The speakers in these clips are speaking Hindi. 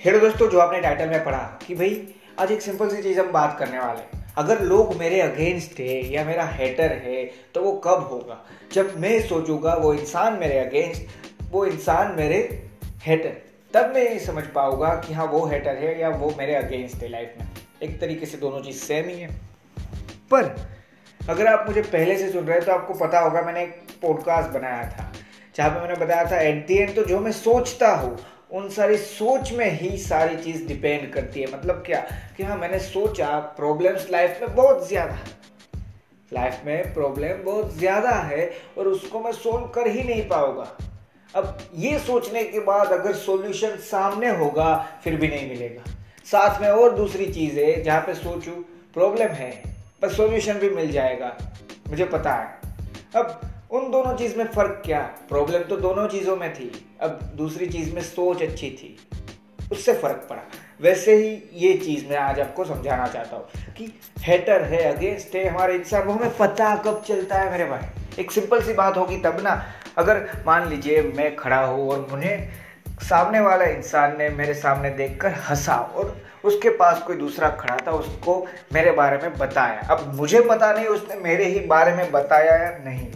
हेलो दोस्तों, जो आपने टाइटल में पढ़ा कि भाई, आज एक सिंपल सी चीज़ हम बात करने वाले हैं। अगर लोग मेरे अगेंस्ट है या मेरा हेटर है तो वो कब होगा? जब मैं सोचूँगा वो इंसान मेरे अगेंस्ट वो इंसान मेरे हेटर तब मैं ये समझ पाऊँगा कि हाँ वो हेटर है या वो मेरे अगेंस्ट है लाइफ में। एक तरीके से दोनों चीज़ सेम ही है। पर अगर आप मुझे पहले से सुन रहे हैं तो आपको पता होगा मैंने एक पॉडकास्ट बनाया था, जहाँ पे मैंने बताया था एट दी एंड तो जो मैं सोचता हूँ उन सारी सोच में ही सारी चीज़ डिपेंड करती है। मतलब क्या? कि हाँ मैंने सोचा प्रॉब्लम्स लाइफ में बहुत ज़्यादा लाइफ में प्रॉब्लम बहुत ज़्यादा है और उसको मैं सोल्व कर ही नहीं पाऊँगा। अब ये सोचने के बाद अगर सॉल्यूशन सामने होगा, फिर भी नहीं मिलेगा। साथ में और दूसरी चीज़ है, जहाँ पे सोचूं प्रॉब्लम है, पर सॉल्यूशन भी मिल जाएगा। मुझे पता है। अब उन दोनों चीज़ में फ़र्क क्या? प्रॉब्लम तो दोनों चीज़ों में थी। अब दूसरी चीज़ में सोच अच्छी थी। उससे फ़र्क पड़ा। वैसे ही ये चीज़ मैं आज आपको समझाना चाहता हूँ कि हेटर है अगेंस्ट है हमारे इंसान। वो हमें पता कब चलता है मेरे भाई। एक सिंपल सी बात होगी तब ना, अगर मान लीजिए मैं खड़ा हूँ और मुझे सामने वाला इंसान ने मेरे सामने देखकर हंसा और उसके पास कोई दूसरा खड़ा था, उसको मेरे बारे में बताया। अब मुझे पता नहीं उसने मेरे ही बारे में बताया या नहीं।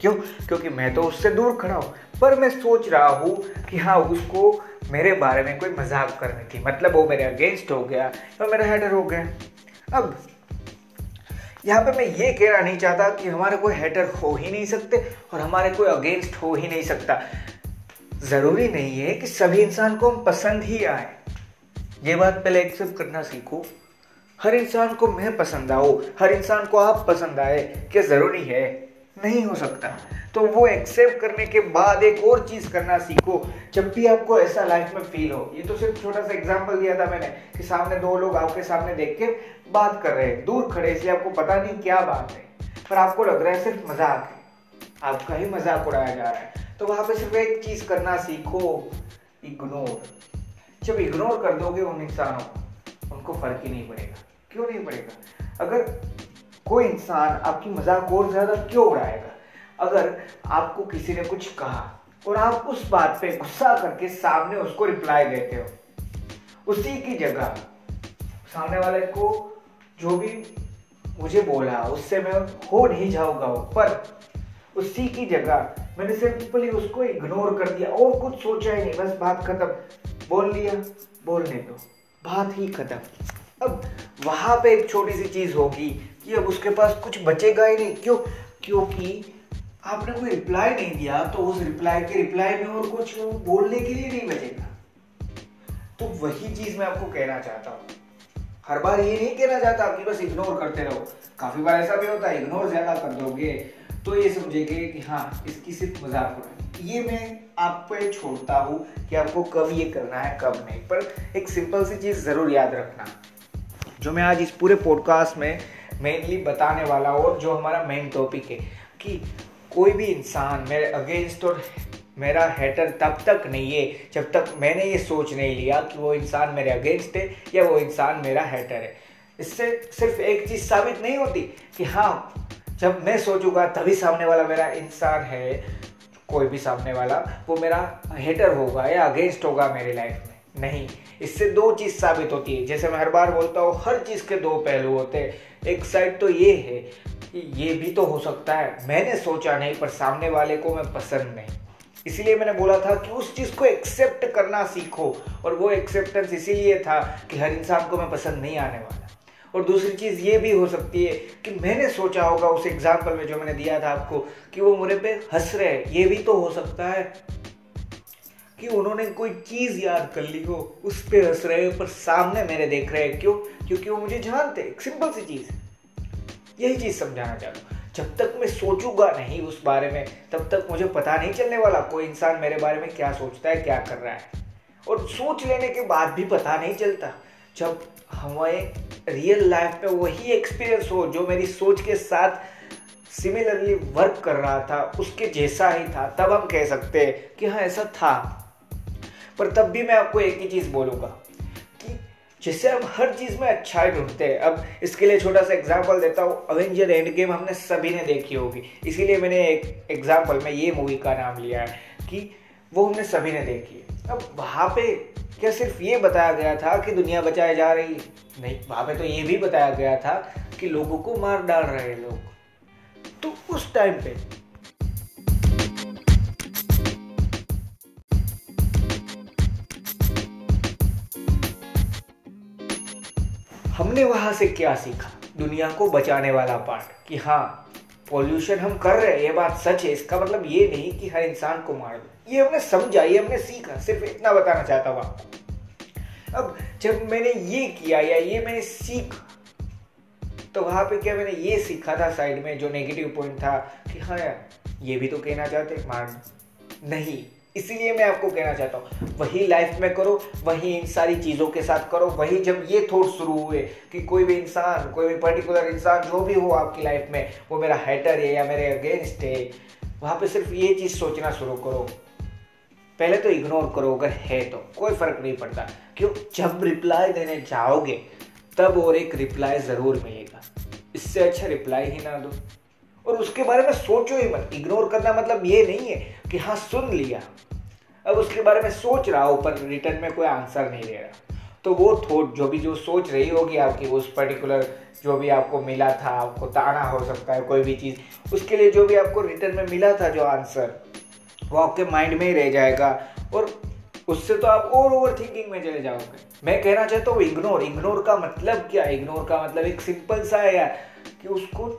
क्यों? क्योंकि मैं तो उससे दूर खड़ा हूँ। पर मैं सोच रहा हूँ कि हाँ उसको मेरे बारे में कोई मज़ाक करनी थी मतलब वो मेरे अगेंस्ट हो गया तो मेरा हेडर हो गया। अब, यहाँ पे मैं ये कहना नहीं चाहता कि हमारे कोई हेटर हो ही नहीं सकते और हमारे कोई अगेंस्ट हो ही नहीं सकता। ज़रूरी नहीं है कि सभी इंसान को हम पसंद ही आए। ये बात पहले एक्सेप्ट करना सीखो। हर इंसान को मैं पसंद आओ हर इंसान को आप पसंद आए, क्या ज़रूरी है? नहीं हो सकता। तो वो एक्सेप्ट करने के बाद एक और चीज़ करना सीखो, जब भी आपको ऐसा लाइफ में फील हो। ये तो सिर्फ़ छोटा सा एग्जांपल दिया था मैंने, कि सामने दो लोग आपके सामने देख के बात कर रहे हैं। दूर खड़े, इसलिए आपको पता नहीं क्या बात है। पर आपको लग रहा है सिर्फ़ मज़ाक है। आपका ही मज़ाक उड़ाया जा रहा है। तो वहाँ पे सिर्फ़ एक चीज़ करना सीखो इग्नोर जब इग्नोर कर दोगे उन इंसानों को, उनको फ़र्क ही नहीं पड़ेगा। क्यों नहीं पड़ेगा? अगर कोई इंसान आपकी मज़ाक और ज़्यादा क्यों उड़ाएगा? अगर आपको किसी ने कुछ कहा और आप उस बात पे गुस्सा करके सामने उसको रिप्लाई देते हो, उसी की जगह सामने वाले को जो भी मुझे बोला, उससे मैं हो नहीं जाऊँगा पर उसी की जगह मैंने सिंपली उसको इग्नोर कर दिया और कुछ सोचा ही नहीं, बस बात खत्म। बोल लिया, बोलने दो, बात ही खत्म। अब वहाँ पे एक छोटी सी चीज़ होगी कि अब उसके पास कुछ बचेगा ही नहीं। क्यों? क्योंकि आपने कोई रिप्लाई नहीं दिया तो उस रिप्लाई के रिप्लाई में और कुछ बोलने के लिए नहीं बचेगा। तो वही चीज़ मैं आपको कहना चाहता हूँ। हर बार ये नहीं कहना चाहता कि बस इग्नोर करते रहो। काफ़ी बार ऐसा भी होता है इग्नोर ज़्यादा कर दोगे तो ये समझेंगे कि हाँ इसकी सिर्फ़ मज़ाक हो। रहा ये मैं आप पे छोड़ता हूँ कि आपको कब ये करना है, कब नहीं। पर एक सिंपल सी चीज़ ज़रूर याद रखना, जो मैं आज इस पूरे पॉडकास्ट में मेनली बताने वाला और जो हमारा मेन टॉपिक है कि कोई भी इंसान मेरे अगेंस्ट और मेरा हेटर तब तक नहीं है, जब तक मैंने ये सोच नहीं लिया कि वो इंसान मेरे अगेंस्ट है या वो इंसान मेरा हेटर है। इससे सिर्फ़ एक चीज़ साबित नहीं होती कि हाँ जब मैं सोचूँगा तभी सामने वाला मेरा इंसान है, कोई भी सामने वाला, वो मेरा हेटर होगा या अगेंस्ट होगा मेरी लाइफ में। नहीं, इससे दो चीज़ साबित होती है। जैसे मैं हर बार बोलता हूँ, हर चीज़ के दो पहलू होते हैं। एक साइड तो ये है कि ये भी तो हो सकता है। मैंने सोचा नहीं, पर सामने वाले को मैं पसंद नहीं। इसलिए मैंने बोला था कि उस चीज़ को एक्सेप्ट करना सीखो, और वो एक्सेप्टेंस इसीलिए था कि हर इंसान को मैं पसंद नहीं आने वाला। और दूसरी चीज़ ये भी हो सकती है कि मैंने सोचा होगा उस एग्ज़ाम्पल में जो मैंने दिया था आपको, कि वो मेरे पे हंस रहे हैं। ये भी तो हो सकता है। कि उन्होंने कोई चीज़ याद कर ली हो, उस पर हंस रहे हैं, पर सामने मेरे देख रहे हैं। क्यों? क्योंकि वो मुझे जानते एक सिंपल सी चीज़ यही चीज़ समझाना चाहता हूँ। जब तक मैं सोचूँगा नहीं उस बारे में, तब तक मुझे पता नहीं चलने वाला कोई इंसान मेरे बारे में क्या सोचता है, क्या कर रहा है। और सोच लेने के बाद भी पता नहीं चलता। जब हमें रियल लाइफ में वही एक्सपीरियंस हो, जो मेरी सोच के साथ सिमिलरली वर्क कर रहा था, उसके जैसा ही था, तब हम कह सकते हैं कि हाँ ऐसा था। पर तब भी मैं आपको एक ही चीज़ बोलूँगा कि जिससे हम हर चीज़ में अच्छाई ढूंढते हैं। अब इसके लिए छोटा सा एग्ज़ाम्पल देता हूँ। अवेंजर एंड गेम हमने सभी ने देखी होगी। इसीलिए मैंने एक एग्ज़ाम्पल में ये मूवी का नाम लिया है कि वो हमने सभी ने देखी है। अब वहाँ पे क्या सिर्फ़ ये बताया गया था कि दुनिया बचाई जा रही है? नहीं, वहाँ पे तो ये भी बताया गया था कि लोगों को मार डाल रहे हैं लोग। तो उस टाइम पे हमने वहाँ से क्या सीखा? दुनिया को बचाने वाला पार्ट कि हाँ पॉल्यूशन हम कर रहे हैं, ये बात सच है। इसका मतलब ये नहीं कि हर इंसान को मार दो। ये हमने समझा, ये हमने सीखा, सिर्फ़ इतना बताना चाहता हूँ आपको। अब जब मैंने ये किया या ये मैंने सीखा तो वहाँ पे क्या मैंने ये सीखा था साइड में जो नेगेटिव पॉइंट था कि हाँ यार, ये भी तो कहना चाहते मार नहीं। इसीलिए मैं आपको कहना चाहता हूँ, वही लाइफ में करो, वही इन सारी चीज़ों के साथ करो, वही जब ये थॉट शुरू हुए कि कोई भी इंसान, कोई भी पर्टिकुलर इंसान जो भी हो आपकी लाइफ में, वो मेरा हैटर है या मेरे अगेंस्ट है, वहाँ पे सिर्फ़ ये चीज़ सोचना शुरू करो। पहले तो इग्नोर करो, अगर है तो कोई फ़र्क नहीं पड़ता। क्यों? जब रिप्लाई देने जाओगे, तब और एक रिप्लाई ज़रूर मिलेगा। इससे अच्छा रिप्लाई ही ना दो। और उसके बारे में सोचो ही मत। इग्नोर करना मतलब ये नहीं है कि हाँ सुन लिया। अब उसके बारे में सोच रहा हो पर रिटर्न में कोई आंसर नहीं दे रहा। तो वो थोट जो भी जो सोच रही होगी आपकी उस पर्टिकुलर जो भी आपको मिला था, आपको ताना हो सकता है, कोई भी चीज़, उसके लिए जो भी आपको रिटर्न में मिला था जो आंसर वो आपके माइंड में ही रह जाएगा। और उससे तो आप और ओवर थिंकिंग में चले जाओगे। मैं कहना चाहता हूँ इग्नोर इग्नोर का मतलब क्या? इग्नोर का मतलब एक सिंपल सा है यार, कि उसको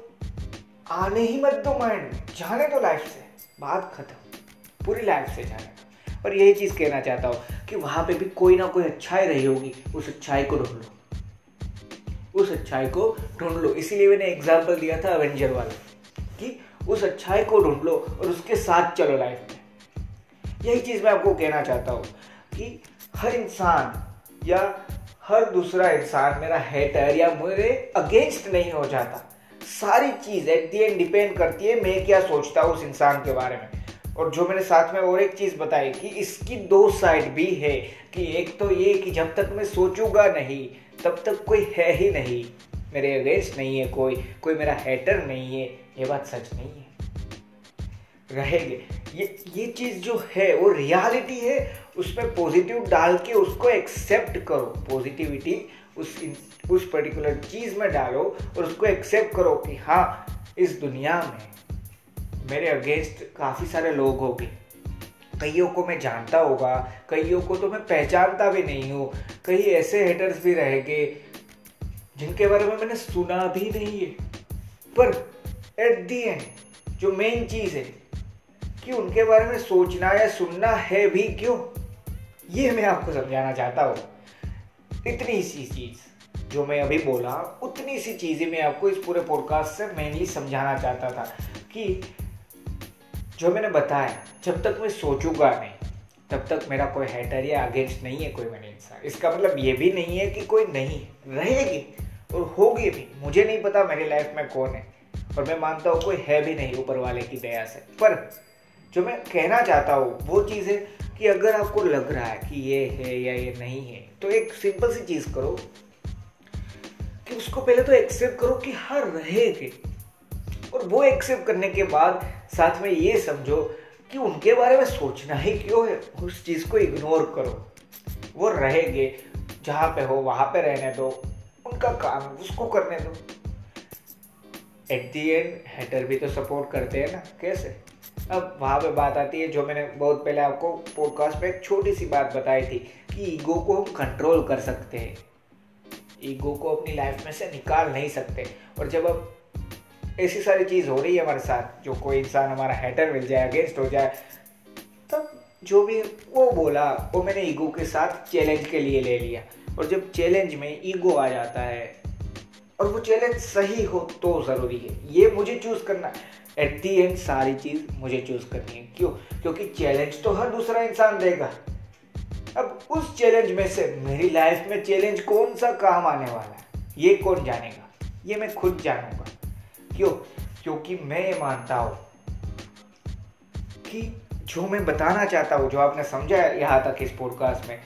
आने ही मत दो माइंड जाने दो लाइफ से। बात खत्म। पूरी लाइफ से जाने और यही चीज़ कहना चाहता हूँ कि वहाँ पे भी कोई ना कोई अच्छाई रही होगी, उस अच्छाई को ढूंढ लो। उस अच्छाई को ढूंढ लो। इसीलिए मैंने एग्ज़ाम्पल दिया था अवेंजर वाला, कि उस अच्छाई को ढूंढ लो और उसके साथ चलो लाइफ में। यही चीज़ मैं आपको कहना चाहता हूँ कि हर इंसान या हर दूसरा इंसान मेरा हेटर या मेरे अगेंस्ट नहीं हो जाता। सारी चीज़ एट दी एंड डिपेंड करती है, मैं क्या सोचता हूँ उस इंसान के बारे में। और जो मैंने साथ में और एक चीज़ बताई कि इसकी दो साइड भी है कि एक तो ये कि जब तक मैं सोचूँगा नहीं, तब तक कोई है ही नहीं। मेरे अगेंस्ट नहीं है कोई कोई मेरा हेटर नहीं है, ये बात सच नहीं है। रहेंगे। ये ये चीज़ जो है, वो रियलिटी है उसमें पॉजिटिव डाल के उसको एक्सेप्ट करो। पॉजिटिविटी उस उस पर्टिकुलर चीज़ में डालो और उसको एक्सेप्ट करो कि हाँ इस दुनिया में मेरे अगेंस्ट काफ़ी सारे लोग होंगे। कईयों को मैं जानता होगा, कईयों को तो मैं पहचानता भी नहीं हूँ। कई ऐसे हेटर्स भी रहेंगे, जिनके बारे में मैंने सुना भी नहीं है। पर एट दी एंड जो मेन चीज़ है, कि उनके बारे में सोचना या सुनना है भी क्यों? ये मैं आपको समझाना चाहता हूँ। इतनी सी चीज़ जो मैं अभी बोला, उतनी सी चीज़ें मैं आपको इस पूरे पॉडकास्ट से मेनली समझाना चाहता था कि जो मैंने बताया, जब तक मैं सोचूँगा नहीं, तब तक मेरा कोई हेटर या अगेंस्ट नहीं है, कोई मैंने इंसान। इसका मतलब ये भी नहीं है कि कोई नहीं, रहेगी और होगी भी। मुझे नहीं पता मेरी लाइफ में कौन है, और मैं मानता हूँ कोई है भी नहीं ऊपर वाले की दया से। पर जो मैं कहना चाहता हूँ, वो चीज़ है कि अगर आपको लग रहा है कि ये है या ये नहीं है तो एक सिंपल सी चीज़ करो कि उसको पहले तो एक्सेप्ट करो कि हाँ रहेगी। और वो एक्सेप्ट करने के बाद साथ में ये समझो कि उनके बारे में सोचना ही क्यों है? उस चीज़ को इग्नोर करो। वो रहेंगे, जहाँ पे हो, वहाँ पे रहने दो। उनका काम, उसको करने दो। एट दी एंड हेटर भी तो सपोर्ट करते हैं ना, कैसे? अब वहाँ पे बात आती है, जो मैंने बहुत पहले आपको पॉडकास्ट पे एक छोटी सी बात बताई थी कि ईगो को हम कंट्रोल कर सकते हैं। ईगो को अपनी लाइफ में से निकाल नहीं सकते। और जब अब ऐसी सारी चीज़ हो रही है हमारे साथ, जो कोई इंसान हमारा हैटर मिल जाए अगेंस्ट हो जाए, तब जो भी वो बोला, वो मैंने ईगो के साथ चैलेंज के लिए ले लिया। और जब चैलेंज में ईगो आ जाता है, और वो चैलेंज सही हो तो ज़रूरी है। ये मुझे चूज़ करना एट दी एंड सारी चीज़ मुझे चूज़ करनी है। क्यों? क्योंकि चैलेंज तो हर दूसरा इंसान देगा। अब उस चैलेंज में से मेरी लाइफ में चैलेंज कौन सा काम आने वाला है? ये कौन जानेगा? ये मैं खुद जानूँगा। क्यों? क्योंकि मैं ये मानता हूँ कि जो मैं बताना चाहता हूँ, जो आपने समझा यहाँ तक इस पॉडकास्ट में,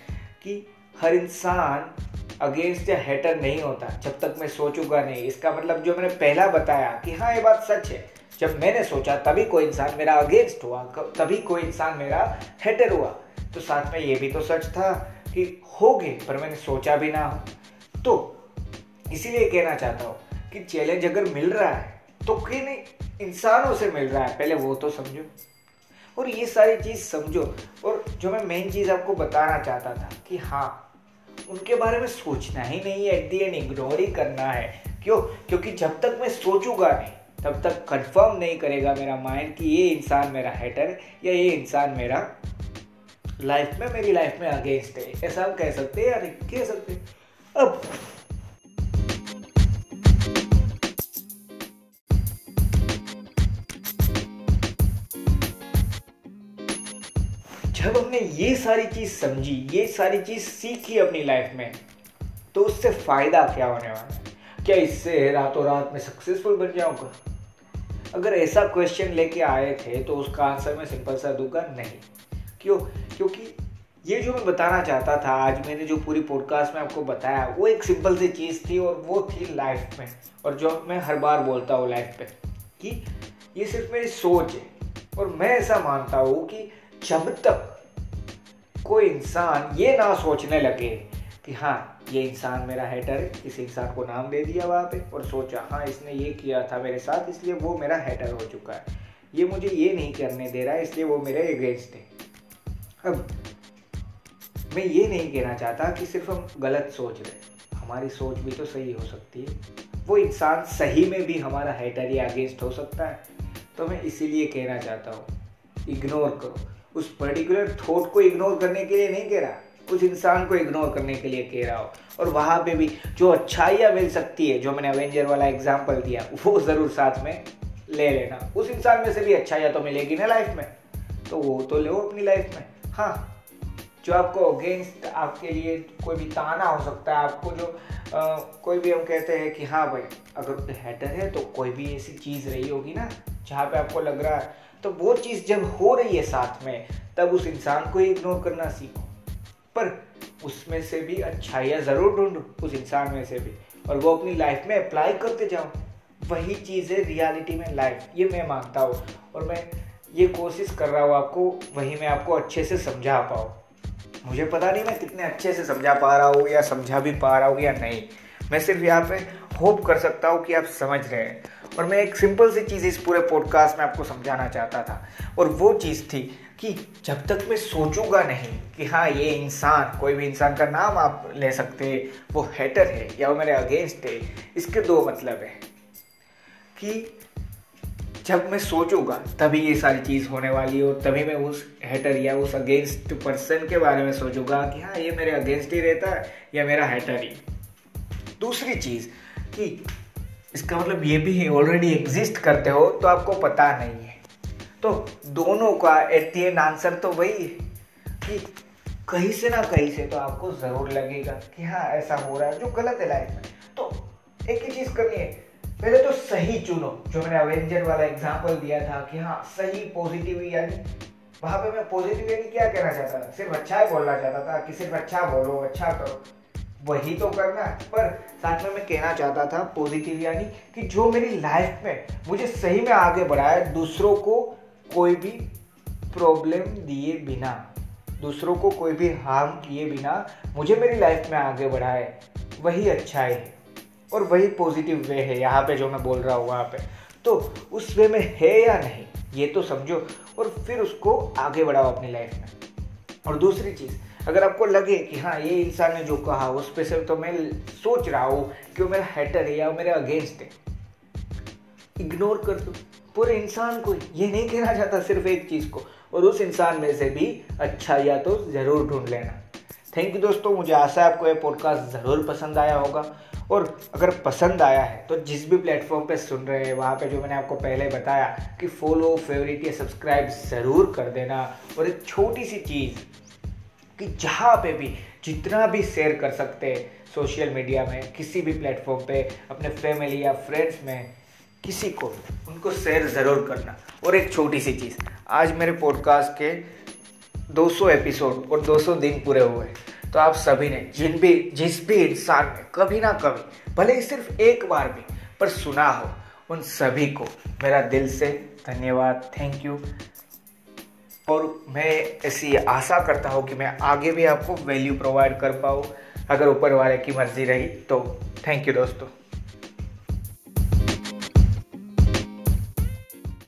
कि हर इंसान अगेंस्ट या हेटर नहीं होता, जब तक मैं सोचूँगा नहीं। इसका मतलब जो मैंने पहला बताया कि हाँ ये बात सच है। जब मैंने सोचा, तभी कोई इंसान मेरा अगेंस्ट हुआ, तभी कोई इंसान मेरा हेटर हुआ। तो साथ में ये भी तो सच था कि हो गए पर मैंने सोचा भी ना हो। तो इसीलिए कहना चाहता हूँ कि चैलेंज अगर मिल रहा है तो किन इंसानों से मिल रहा है। पहले वो तो समझो। और ये सारी चीज़ समझो। और जो मैं मेन चीज़ आपको बताना चाहता था कि हाँ उनके बारे में सोचना ही नहीं है, एट दी एंड इग्नोर ही करना है। क्यों? क्योंकि जब तक मैं सोचूँगा नहीं, तब तक कंफर्म नहीं करेगा मेरा माइंड कि ये इंसान मेरा हेटर या ये इंसान मेरा लाइफ में, मेरी लाइफ में अगेंस्ट है। ऐसा हम कह सकते हैं या नहीं कह सकते। अब जब हमने ये सारी चीज़ समझी, ये सारी चीज़ सीखी अपनी लाइफ में तो उससे फ़ायदा क्या होने वाला है? क्या इससे रातों रात में सक्सेसफुल बन जाऊँगा? अगर ऐसा क्वेश्चन लेके आए थे तो उसका आंसर मैं सिंपल सा दूँगा, नहीं। क्यों? क्योंकि ये जो मैं बताना चाहता था, आज मैंने जो पूरी पॉडकास्ट में आपको बताया, वो एक सिंपल सी चीज़ थी और वो थी लाइफ में। और जो मैं हर बार बोलता हूँ लाइफ पे, कि ये सिर्फ़ मेरी सोच है। और मैं ऐसा मानता हूँ कि जब तक कोई इंसान ये ना सोचने लगे कि हाँ ये इंसान मेरा हेटर है, इस इंसान को नाम दे दिया वहाँ पे और सोचा हाँ इसने ये किया था मेरे साथ, इसलिए वो मेरा हेटर हो चुका है। ये मुझे ये नहीं करने दे रहा है इसलिए वो मेरे अगेंस्ट है। अब मैं ये नहीं कहना चाहता कि सिर्फ़ हम गलत सोच रहे हमारी सोच भी तो सही हो सकती है। वो इंसान सही में भी हमारा हेटर या अगेंस्ट हो सकता है। तो मैं इसीलिए कहना चाहता हूँ इग्नोर करो। उस पर्टिकुलर थॉट को इग्नोर करने के लिए नहीं कह रहा। उस इंसान को इग्नोर करने के लिए कह रहा हो। और वहाँ पे भी जो अच्छाइयाँ मिल सकती है जो मैंने अवेंजर वाला एग्ज़ाम्पल दिया वो ज़रूर साथ में ले लेना। उस इंसान में से भी अच्छाइयाँ तो मिलेगी ना लाइफ में। तो वो तो लो अपनी लाइफ में। हाँ जो आपको अगेंस्ट आपके लिए कोई भी ताना हो सकता है आपको जो आ, कोई भी हम कहते हैं कि हाँ भाई अगर हैटर है तो कोई भी ऐसी चीज़ रही होगी ना। जहाँ पे आपको लग रहा है तो वो चीज़ जब हो रही है साथ में, तब उस इंसान को इग्नोर करना सीखो। पर उसमें से भी अच्छाइयाँ ज़रूर ढूंढो, उस इंसान में से भी। और वो अपनी लाइफ में अप्लाई करते जाओ। वही चीज़ है रियलिटी में लाइफ ये मैं मानता हूँ। और मैं ये कोशिश कर रहा हूँ आपको, वही मैं आपको अच्छे से समझा पाऊँ। मुझे पता नहीं मैं कितने अच्छे से समझा पा रहा हूँ या समझा भी पा रहा हूँ या नहीं। मैं सिर्फ़ यहाँ पे होप कर सकता हूँ कि आप समझ रहे हैं। और मैं एक सिंपल सी चीज़ इस पूरे पॉडकास्ट में आपको समझाना चाहता था। और वो चीज़ थी कि जब तक मैं सोचूँगा नहीं कि हाँ ये इंसान, कोई भी इंसान का नाम आप ले सकते, वो हेटर है या वो मेरे अगेंस्ट है, इसके दो मतलब है। कि जब मैं सोचूँगा, तभी ये सारी चीज़ होने वाली है और तभी मैं उस हेटर या उस अगेंस्ट पर्सन के बारे में सोचूँगा कि हाँ ये मेरे अगेंस्ट ही रहता है या मेरा हेटर ही। दूसरी चीज़ कि इसका मतलब ये भी है ऑलरेडी एग्जिस्ट करते हो तो आपको पता नहीं है। तो दोनों का एट दी एंड आंसर तो वही है कि कहीं से ना कहीं से तो आपको ज़रूर लगेगा कि हाँ ऐसा हो रहा है, जो गलत है लाइफ में। तो एक ही चीज़ करनी है। पहले तो सही चुनो। जो मैंने अवेंजर वाला एग्ज़ाम्पल दिया था कि हाँ सही पॉजिटिव यानी। वहाँ पे मैं पॉजिटिव यानी क्या कहना चाहता था? सिर्फ़ अच्छा ही बोलना चाहता था कि सिर्फ़ अच्छा बोलो अच्छा करो। वही तो करना है। पर साथ में मैं कहना चाहता था पॉजिटिव यानी कि जो मेरी लाइफ में मुझे सही में आगे बढ़ाया, दूसरों को कोई भी प्रॉब्लम दिए बिना, दूसरों को कोई भी हार्म किए बिना मुझे मेरी लाइफ में आगे बढ़ाए, वही अच्छाई है और वही पॉजिटिव वे है यहाँ पे जो मैं बोल रहा हूँ, वहाँ पे। तो उस वे में है या नहीं, ये तो समझो और फिर उसको आगे बढ़ाओ अपनी लाइफ में। और दूसरी चीज़ अगर आपको लगे कि हाँ ये इंसान ने जो कहा, उस पर से तो मैं सोच रहा हूँ कि वो मेरा हैटर है या वो मेरे अगेंस्ट है। इग्नोर कर दो। पूरे इंसान को ये नहीं कहना चाहता सिर्फ़ एक चीज़ को, और उस इंसान में से भी अच्छा या तो ज़रूर ढूंढ लेना। थैंक यू दोस्तों, मुझे आशा है आपको ये पॉडकास्ट ज़रूर पसंद आया होगा। और अगर पसंद आया है तो जिस भी प्लेटफॉर्म पे सुन रहे हैं, वहाँ पे जो मैंने आपको पहले बताया कि फॉलो फेवरेट या सब्सक्राइब ज़रूर कर देना। और एक छोटी सी चीज़ कि जहाँ पे भी, जितना भी शेयर कर सकते हैं सोशल मीडिया में, किसी भी प्लेटफॉर्म पे, अपने फैमिली या फ्रेंड्स में, किसी को उनको शेयर ज़रूर करना। और एक छोटी सी चीज़, आज मेरे पॉडकास्ट के 200 एपिसोड और 200 दिन पूरे हुए तो आप सभी ने, जिन भी, जिस भी इंसान ने, कभी ना कभी, भले ही सिर्फ़ एक बार भी, पर सुना हो, उन सभी को मेरा दिल से धन्यवाद। थैंक यू और मैं ऐसी आशा करता हूँ कि मैं आगे भी आपको वैल्यू प्रोवाइड कर पाऊँ। अगर ऊपर वाले की मर्ज़ी रही तो थैंक यू दोस्तों।